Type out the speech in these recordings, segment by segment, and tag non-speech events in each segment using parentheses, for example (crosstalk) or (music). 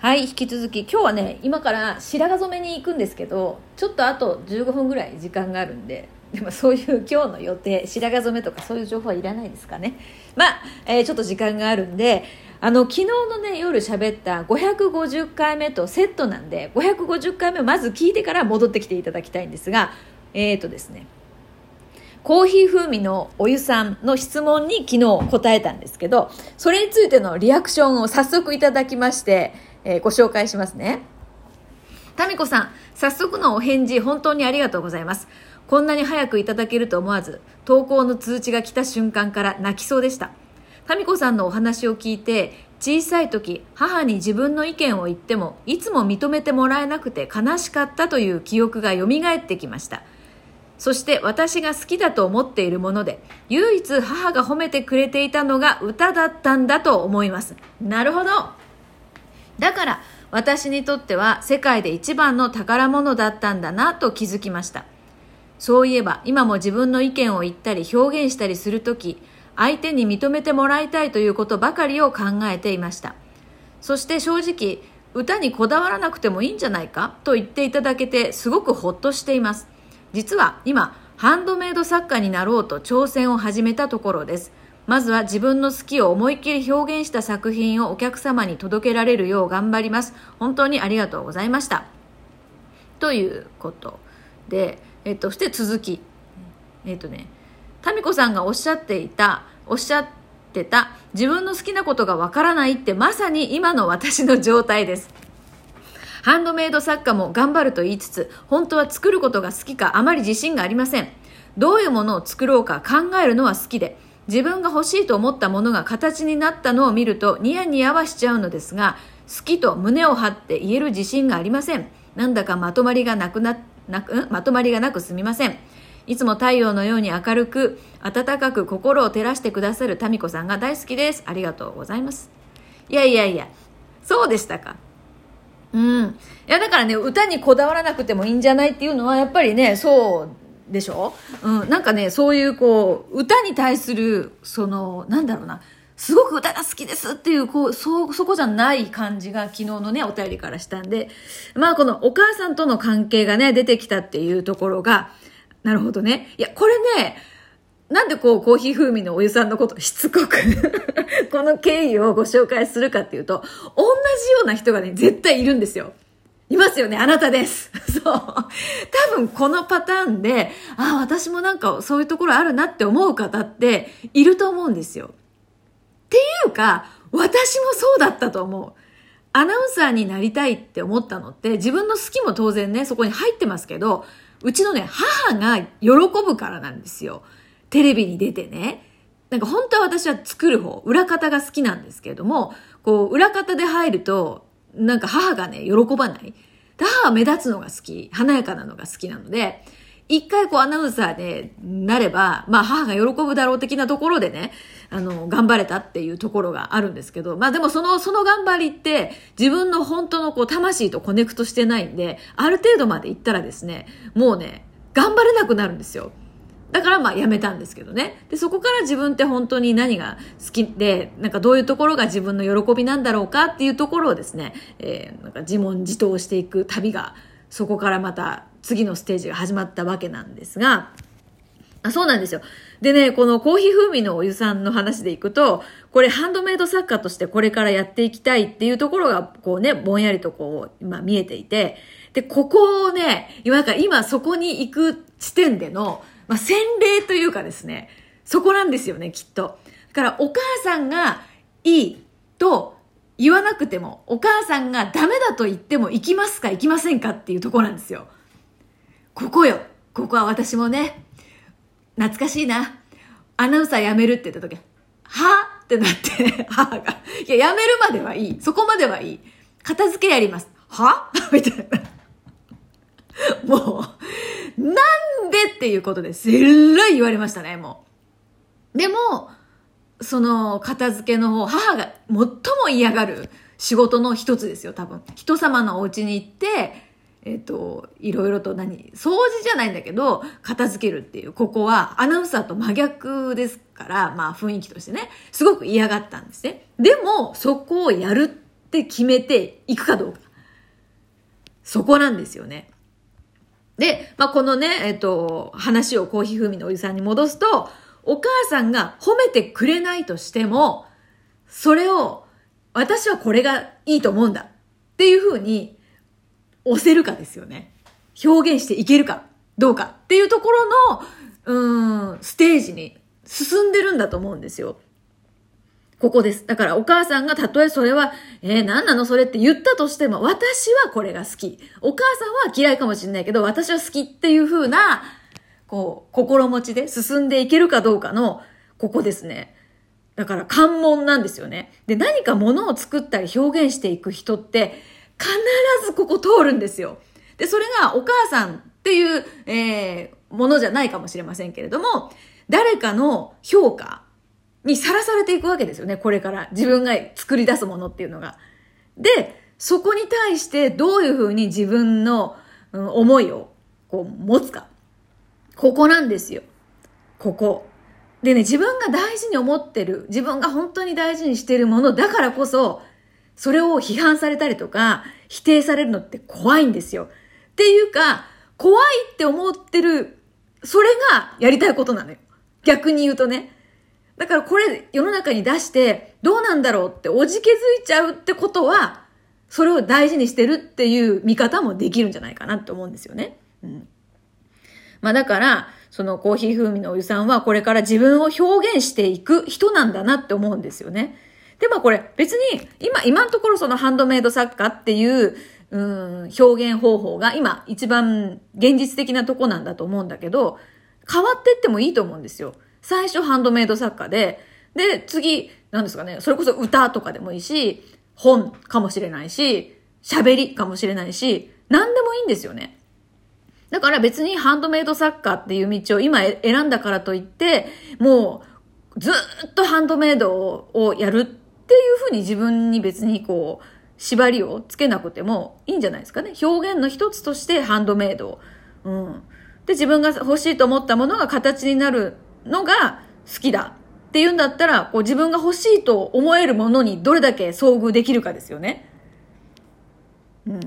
はい、引き続き、今日はね、今から白髪染めに行くんですけど、ちょっとあと15分ぐらい時間があるんで、でも (laughs) そういう今日の予定、白髪染めとかそういう情報はいらないですかね。まあ、えーちょっと時間があるんで、あの、昨日のね、夜喋った550回目とセットなんで、550回目をまず聞いてから戻ってきていただきたいんですが、えーとですね、コーヒー風味のお湯さんの質問に昨日答えたんですけど、それについてのリアクションを早速いただきまして、えーご紹介しますね。タミコさん、早速のお返事本当にありがとうございます。こんなに早くいただけると思わず、投稿の通知が来た瞬間から泣きそうでした。タミコさんのお話を聞いて、小さい時、母に自分の意見を言っても、いつも認めてもらえなくて悲しかったという記憶が蘇ってきました。そして私が好きだと思っているもので、唯一母が褒めてくれていたのが歌だったんだと思います。なるほど。だから私にとっては世界で一番の宝物だったんだなと気づきました。そういえば今も自分の意見を言ったり表現したりするとき、相手に認めてもらいたいということばかりを考えていました。そして正直、歌にこだわらなくてもいいんじゃないか？と言っていただけてすごくほっとしています。実は今、ハンドメイド作家になろうと挑戦を始めたところです。まずは自分の好きを思いっきり表現した作品をお客様に届けられるよう頑張ります。本当にありがとうございました。ということで、えっと、そして続き。えっとね、タミコさんがおっしゃっていた、おっしゃってた、自分の好きなことがわからないってまさに今の私の状態です。ハンドメイド作家も頑張ると言いつつ、本当は作ることが好きかあまり自信がありません。どういうものを作ろうか考えるのは好きで、自分が欲しいと思ったものが形になったのを見るとニヤニヤはしちゃうのですが、好きと胸を張って言える自信がありません。なんだかまとまりがなくな、なく、まとまりがなくすみません。いつも太陽のように明るく、暖かく心を照らしてくださるタミコさんが大好きです。ありがとうございます。いやいやいや、そうでしたか？うん。いや、だからね、歌にこだわらなくてもいいんじゃないっていうのは、やっぱりね、そうでしょ？うん。なんかね、そういうこう、歌に対する、その、なんだろうな、すごく歌が好きですっていう、こう、そ、そこじゃない感じが昨日のね、お便りからしたんで、まあこのお母さんとの関係がね、出てきたっていうところが、なるほどね。いや、これね、なんでこう、コーヒー風味のお湯さんのことしつこく、(laughs) この経緯をご紹介するかっていうと、同じような人がね、絶対いるんですよ。いますよね、あなたです。(laughs) そう。多分このパターンで、ああ、私もなんかそういうところあるなって思う方っていると思うんですよ。っていうか、私もそうだったと思う。アナウンサーになりたいって思ったのって、自分の好きも当然ね、そこに入ってますけど、うちのね、母が喜ぶからなんですよ。テレビに出てね。なんか本当は私は作る方、裏方が好きなんですけれども、こう、裏方で入ると、なんか母がね、喜ばない。母は目立つのが好き、華やかなのが好きなので、一回こうアナウンサーでなれば、まあ母が喜ぶだろう的なところでね、あの、頑張れたっていうところがあるんですけど、まあでもその、その頑張りって自分の本当のこう魂とコネクトしてないんで、ある程度まで行ったらですね、もうね、頑張れなくなるんですよ。だからまあやめたんですけどね。で、そこから自分って本当に何が好きで、なんかどういうところが自分の喜びなんだろうかっていうところをですね、えー、なんか自問自答していく旅が、そこからまた次のステージが始まったわけなんですが、あそうなんですよ。でね、このコーヒー風味のお湯さんの話でいくと、これハンドメイド作家としてこれからやっていきたいっていうところが、こうね、ぼんやりとこう、今見えていて、で、ここをね、今か今そこに行く地点での、まあ、洗礼というかですね、そこなんですよね、きっと。だからお母さんがいいと言わなくても、お母さんがダメだと言っても行きますか行きませんかっていうとこなんですよ。ここよ。ここは私もね、懐かしいな。アナウンサー辞めるって言った時、は？ってなって、(laughs) 母が。いや、辞めるまではいい。そこまではいい。片付けやります。は？みたいな。もう、なんでっていうことですっらい言われましたね、もう。でも、その片付けの方、母が最も嫌がる仕事の一つですよ、多分。人様のお家に行って、えっ、と、いろいろと何、掃除じゃないんだけど、片付けるっていう、ここはアナウンサーと真逆ですから、まあ雰囲気としてね、すごく嫌がったんですね。でも、そこをやるって決めていくかどうか。そこなんですよね。で、まあ、このね、えっと、話をコーヒー風味のおじさんに戻すと、お母さんが褒めてくれないとしても、それを、私はこれがいいと思うんだっていうふうに押せるかですよね。表現していけるかどうかっていうところの、うん、ステージに進んでるんだと思うんですよ。ここです。だからお母さんがたとえそれは、えー、何なのそれって言ったとしても、私はこれが好き。お母さんは嫌いかもしれないけど、私は好きっていう風な、こう、心持ちで進んでいけるかどうかの、ここですね。だから関門なんですよね。で、何か物を作ったり表現していく人って、必ずここ通るんですよ。で、それがお母さんっていう、えー、ものじゃないかもしれませんけれども、誰かの評価、にさらされていくわけですよね、これから。自分が作り出すものっていうのが。で、そこに対してどういうふうに自分の、思いをこう持つか。ここなんですよ。ここ。でね、自分が大事に思ってる、自分が本当に大事にしてるものだからこそ、それを批判されたりとか、否定されるのって怖いんですよ。っていうか、怖いって思ってる、それがやりたいことなのよ。逆に言うとね。だからこれ世の中に出してどうなんだろうっておじけづいちゃうってことは、それを大事にしてるっていう見方もできるんじゃないかなって思うんですよね。うん。まあだから、そのコーヒー風味のお湯さんはこれから自分を表現していく人なんだなって思うんですよね。でもこれ別に今、今のところそのハンドメイド作家っていう、うん、表現方法が今一番現実的なとこなんだと思うんだけど、変わってってもいいと思うんですよ。最初ハンドメイド作家で、で、次、何ですかね、それこそ歌とかでもいいし、本かもしれないし、喋りかもしれないし、何でもいいんですよね。だから別にハンドメイド作家っていう道を今選んだからといって、もうずっとハンドメイドをやるっていうふうに自分に別にこう、縛りをつけなくてもいいんじゃないですかね。表現の一つとしてハンドメイド。うん。で、自分が欲しいと思ったものが形になるのが好きだっていうんだったら、こう自分が欲しいと思えるものにどれだけ遭遇できるかですよね。うん。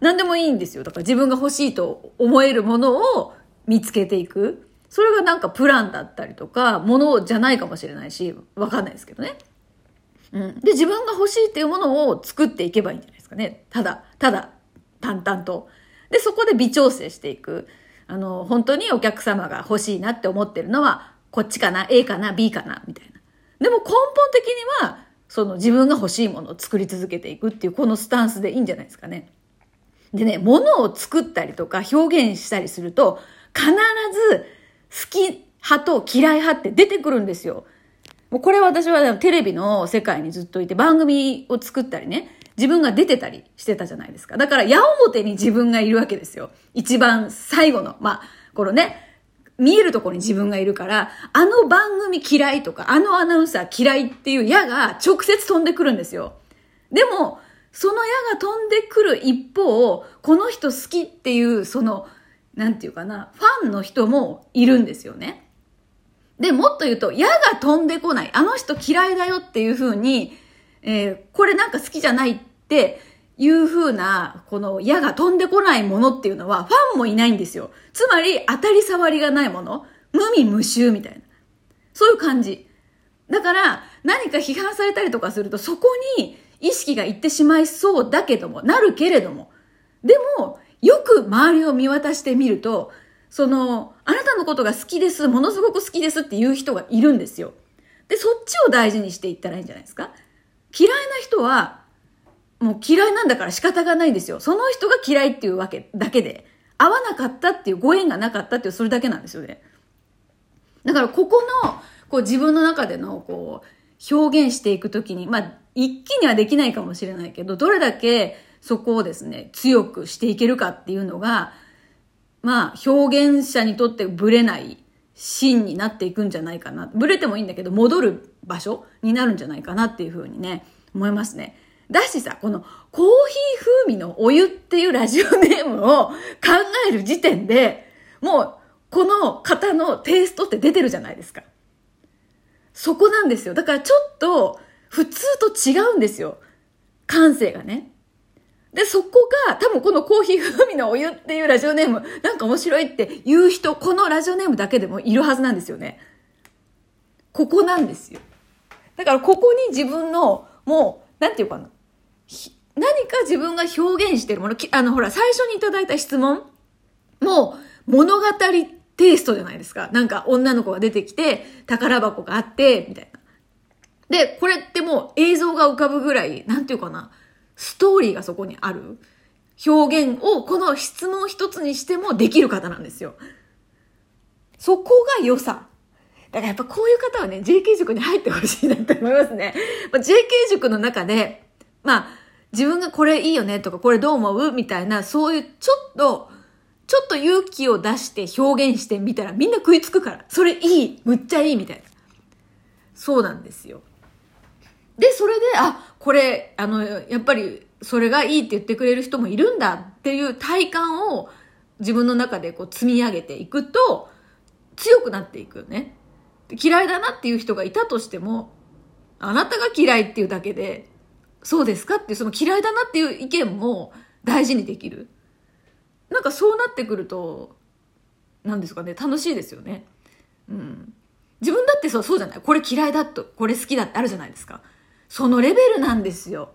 何でもいいんですよ。だから自分が欲しいと思えるものを見つけていく。それがなんかプランだったりとか、ものじゃないかもしれないし、わかんないですけどね。うん。で、自分が欲しいっていうものを作っていけばいいんじゃないですかね。ただ、ただ、淡々と。で、そこで微調整していく。あの、本当にお客様が欲しいなって思ってるのは、こっちかな ?A かな ?B かなみたいな。でも根本的には、その自分が欲しいものを作り続けていくっていうこのスタンスでいいんじゃないですかね。でね、物を作ったりとか表現したりすると、必ず好き派と嫌い派って出てくるんですよ。もうこれは私はテレビの世界にずっといて番組を作ったりね、自分が出てたりしてたじゃないですか。だから矢面に自分がいるわけですよ。一番最後の、まあ、このね、見えるところに自分がいるから、あの番組嫌いとか、あのアナウンサー嫌いっていう矢が直接飛んでくるんですよ。でも、その矢が飛んでくる一方、この人好きっていう、その、なんていうかな、ファンの人もいるんですよね。で、もっと言うと、矢が飛んでこない、あの人嫌いだよっていう風に、えー、これなんか好きじゃないっていう風な、この矢が飛んでこないものっていうのは、ファンもいないんですよ。つまり、当たり障りがないもの。無味無臭みたいな。そういう感じ。だから、何か批判されたりとかすると、そこに意識がいってしまいそうだけども、なるけれども。でも、よく周りを見渡してみると、その、あなたのことが好きです、ものすごく好きですっていう人がいるんですよ。で、そっちを大事にしていったらいいんじゃないですか嫌いな人は、もう嫌いなんだから仕方がないんですよ。その人が嫌いっていうわけだけで、合わなかったっていうご縁がなかったっていうそれだけなんですよね。だからここの、こう自分の中でのこう、表現していくときに、まあ、一気にはできないかもしれないけど、どれだけそこをですね、強くしていけるかっていうのが、まあ、表現者にとってブレない芯になっていくんじゃないかな。ブレてもいいんだけど、戻る場所になるんじゃないかなっていうふうにね、思いますね。だしさ、このコーヒー風味のお湯っていうラジオネームを考える時点で、もうこの方のテイストって出てるじゃないですか。そこなんですよ。だからちょっと普通と違うんですよ。感性がね。で、そこが、多分このコーヒー風味のお湯っていうラジオネーム、なんか面白いって言う人、このラジオネームだけでもいるはずなんですよね。ここなんですよ。だからここに自分の、もう、なんていうかな。何か自分が表現してるもの、あの、ほら、最初にいただいた質問も、物語テイストじゃないですか。なんか女の子が出てきて、宝箱があって、みたいな。で、これってもう映像が浮かぶぐらい、なんていうかな、ストーリーがそこにある表現をこの質問一つにしてもできる方なんですよ。そこが良さ。だからやっぱこういう方はね、JK 塾に入ってほしいなって思いますね。JK 塾の中で、まあ、自分がこれいいよねとか、これどう思う？みたいな、そういうちょっと、ちょっと勇気を出して表現してみたらみんな食いつくから。それいいむっちゃいいみたいな。そうなんですよ。で、それで、あ、これ、あの、やっぱり、それがいいって言ってくれる人もいるんだっていう体感を自分の中でこう積み上げていくと、強くなっていくよね。嫌いだなっていう人がいたとしても、あなたが嫌いっていうだけで、そうですか？っていうその嫌いだなっていう意見も大事にできる。なんかそうなってくると、何ですかね、楽しいですよね。うん。自分だってそう、そうじゃないこれ嫌いだと、これ好きだってあるじゃないですか。そのレベルなんですよ。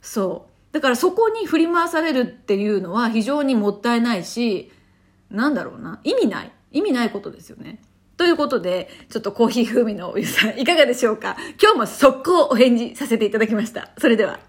そう。だからそこに振り回されるっていうのは非常にもったいないし、なんだろうな。意味ない。意味ないことですよね。ということで、ちょっとコーヒー風味のお湯さん、いかがでしょうか？今日も速攻お返事させていただきました。それでは。